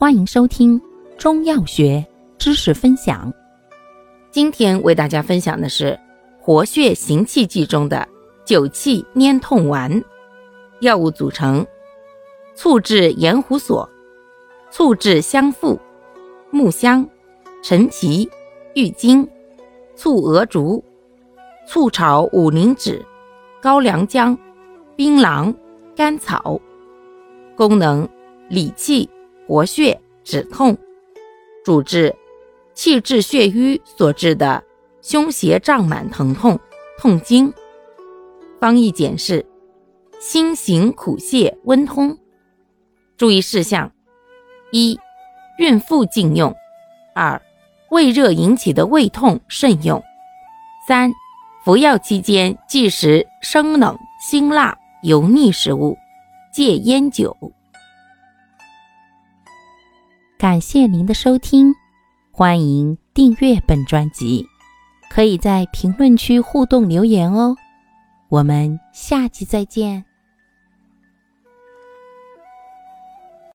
欢迎收听中药学知识分享。今天为大家分享的是活血行气剂中的九气粘痛丸。药物组成：醋制盐胡索、醋制香附、木香、陈皮、郁金、醋鹅竹、醋炒五灵脂、高良姜、槟榔、甘草。功能：理气。活血止痛，主治气滞血瘀所致的胸胁胀满疼痛、痛经。方义简释：辛行苦泻温通。注意事项：一、孕妇禁用；二、胃热引起的胃痛慎用；三、服药期间忌食生冷、辛辣、油腻食物，戒烟酒。感谢您的收听，欢迎订阅本专辑，可以在评论区互动留言哦。我们下期再见。